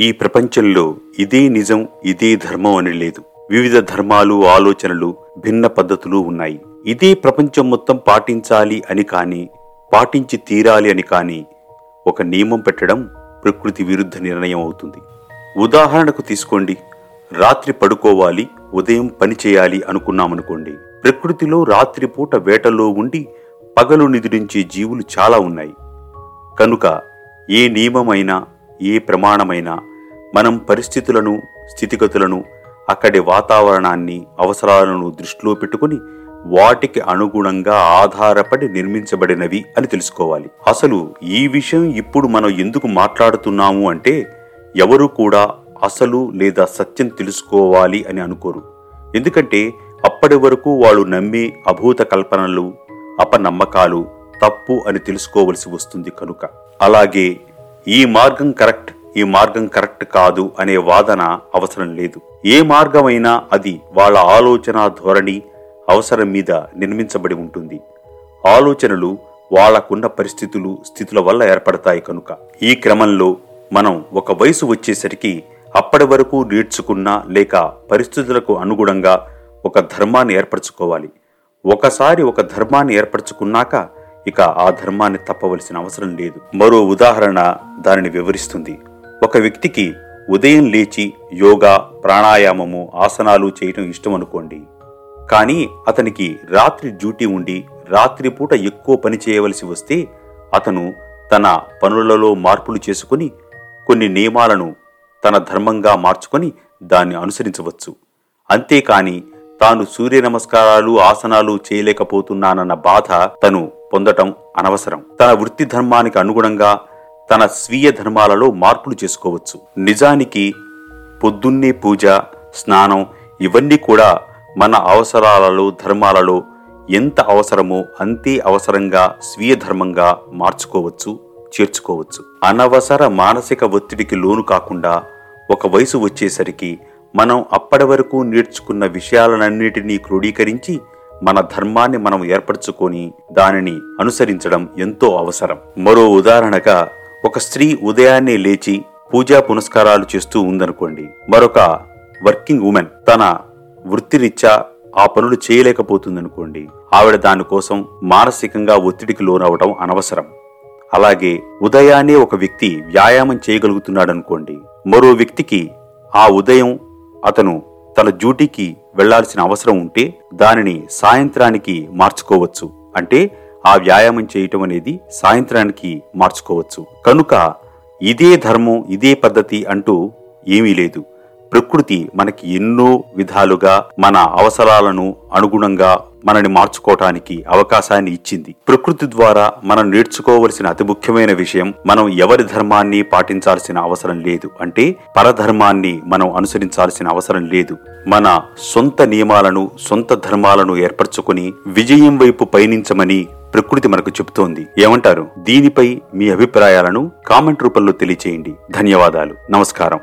ఈ ప్రపంచంలో ఇదే నిజం ఇదే ధర్మం అని లేదు. వివిధ ధర్మాలు ఆలోచనలు భిన్న పద్ధతులు ఉన్నాయి. ఇదే ప్రపంచం మొత్తం పాటించాలి అని కాని పాటించి తీరాలి అని కాని ఒక నియమం పెట్టడం ప్రకృతి విరుద్ధ నిర్ణయం అవుతుంది. ఉదాహరణకు తీసుకోండి. రాత్రి పడుకోవాలి ఉదయం పని చేయాలి అనుకున్నామనుకోండి. ప్రకృతిలో రాత్రిపూట వేటలో ఉండి పగలు నిద్రించే జీవులు చాలా ఉన్నాయి. కనుక ఏ నియమమైనా ఏ ప్రమాణమైనా మనం పరిస్థితులను స్థితిగతులను అక్కడి వాతావరణాన్ని అవసరాలను దృష్టిలో పెట్టుకుని వాటికి అనుగుణంగా ఆధారపడి నిర్మించబడినవి అని తెలుసుకోవాలి. అసలు ఈ విషయం ఇప్పుడు మనం ఎందుకు మాట్లాడుతున్నాము అంటే ఎవరు కూడా అసలు లేదా సత్యం తెలుసుకోవాలి అని అనుకోరు. ఎందుకంటే అప్పటి వరకు వాళ్ళు నమ్మే అభూత కల్పనలు అపనమ్మకాలు తప్పు అని తెలుసుకోవలసి వస్తుంది కనుక. అలాగే ఈ మార్గం కరెక్ట్ ఈ మార్గం కరెక్ట్ కాదు అనే వాదన అవసరం లేదు. ఏ మార్గమైనా అది వాళ్ళ ఆలోచన ధోరణి అవసరం మీద నిర్మించబడి ఉంటుంది. ఆలోచనలు వాళ్ళకున్న పరిస్థితులు స్థితుల వల్ల ఏర్పడతాయి కనుక. ఈ క్రమంలో మనం ఒక వయసు వచ్చేసరికి అప్పటి వరకు నేర్చుకున్న లేక పరిస్థితులకు అనుగుణంగా ఒక ధర్మాన్ని ఏర్పరచుకోవాలి. ఒకసారి ఒక ధర్మాన్ని ఏర్పరచుకున్నాక ఇక ఆ ధర్మాన్ని తప్పవలసిన అవసరం లేదు. మరో ఉదాహరణ దానిని వివరిస్తుంది. ఒక వ్యక్తికి ఉదయం లేచి యోగా ప్రాణాయామము ఆసనాలు చేయటం ఇష్టం అనుకోండి. కానీ అతనికి రాత్రి డ్యూటీ ఉండి రాత్రిపూట ఎక్కువ పని చేయవలసి వస్తే అతను తన పనులలో మార్పులు చేసుకుని కొన్ని నియమాలను తన ధర్మంగా మార్చుకొని దాన్ని అనుసరించవచ్చు. అంతేకాని తాను సూర్య నమస్కారాలు ఆసనాలు చేయలేకపోతున్నానన్న బాధ తను పొందటం అనవసరం. తన వృత్తి ధర్మానికి అనుగుణంగా తన స్వీయ ధర్మాలలో మార్పులు చేసుకోవచ్చు. నిజానికి పొద్దున్నే పూజ స్నానం ఇవన్నీ కూడా మన అవసరాలలో ధర్మాలలో ఎంత అవసరమో అంతే అవసరంగా స్వీయ ధర్మంగా మార్చుకోవచ్చు చేర్చుకోవచ్చు. అనవసర మానసిక ఒత్తిడికి లోను కాకుండా ఒక వయసు వచ్చేసరికి మనం అప్పటి వరకు నేర్చుకున్న విషయాలన్నిటినీ క్రోడీకరించి మన ధర్మాన్ని మనం ఏర్పరచుకొని దానిని అనుసరించడం ఎంతో అవసరం. మరో ఉదాహరణగా ఒక స్త్రీ ఉదయాన్నే లేచి పూజా పునస్కారాలు చేస్తూ ఉందనుకోండి. మరొక వర్కింగ్ ఉమెన్ తన వృత్తిరీత్యా ఆ పనులు చేయలేకపోతుందనుకోండి. ఆవిడ దానికోసం మానసికంగా ఒత్తిడికి లోనవడం అనవసరం. అలాగే ఉదయాన్నే ఒక వ్యక్తి వ్యాయామం చేయగలుగుతున్నాడనుకోండి. మరో వ్యక్తికి ఆ ఉదయం అతను తన డ్యూటీకి వెళ్ళాల్సిన అవసరం ఉంటే దానిని సాయంత్రానికి మార్చుకోవచ్చు. అంటే ఆ వ్యాయామం చేయటం అనేది సాయంత్రానికి మార్చుకోవచ్చు. కనుక ఇదే ధర్మం ఇదే పద్ధతి అంటూ ఏమీ లేదు. ప్రకృతి మనకి ఎన్నో విధాలుగా మన అవసరాలను అనుగుణంగా మనని మార్చుకోవటానికి అవకాశాన్ని ఇచ్చింది. ప్రకృతి ద్వారా మనం నేర్చుకోవలసిన అతి ముఖ్యమైన విషయం మనం ఎవరి ధర్మాన్ని పాటించాల్సిన అవసరం లేదు. అంటే పరధర్మాన్ని మనం అనుసరించాల్సిన అవసరం లేదు. మన సొంత నియమాలను సొంత ధర్మాలను ఏర్పరచుకుని విజయం వైపు పయనించమని ప్రకృతి మనకు చెబుతోంది. ఏమంటారు? దీనిపై మీ అభిప్రాయాలను కామెంట్ రూపంలో తెలియచేయండి. ధన్యవాదాలు. నమస్కారం.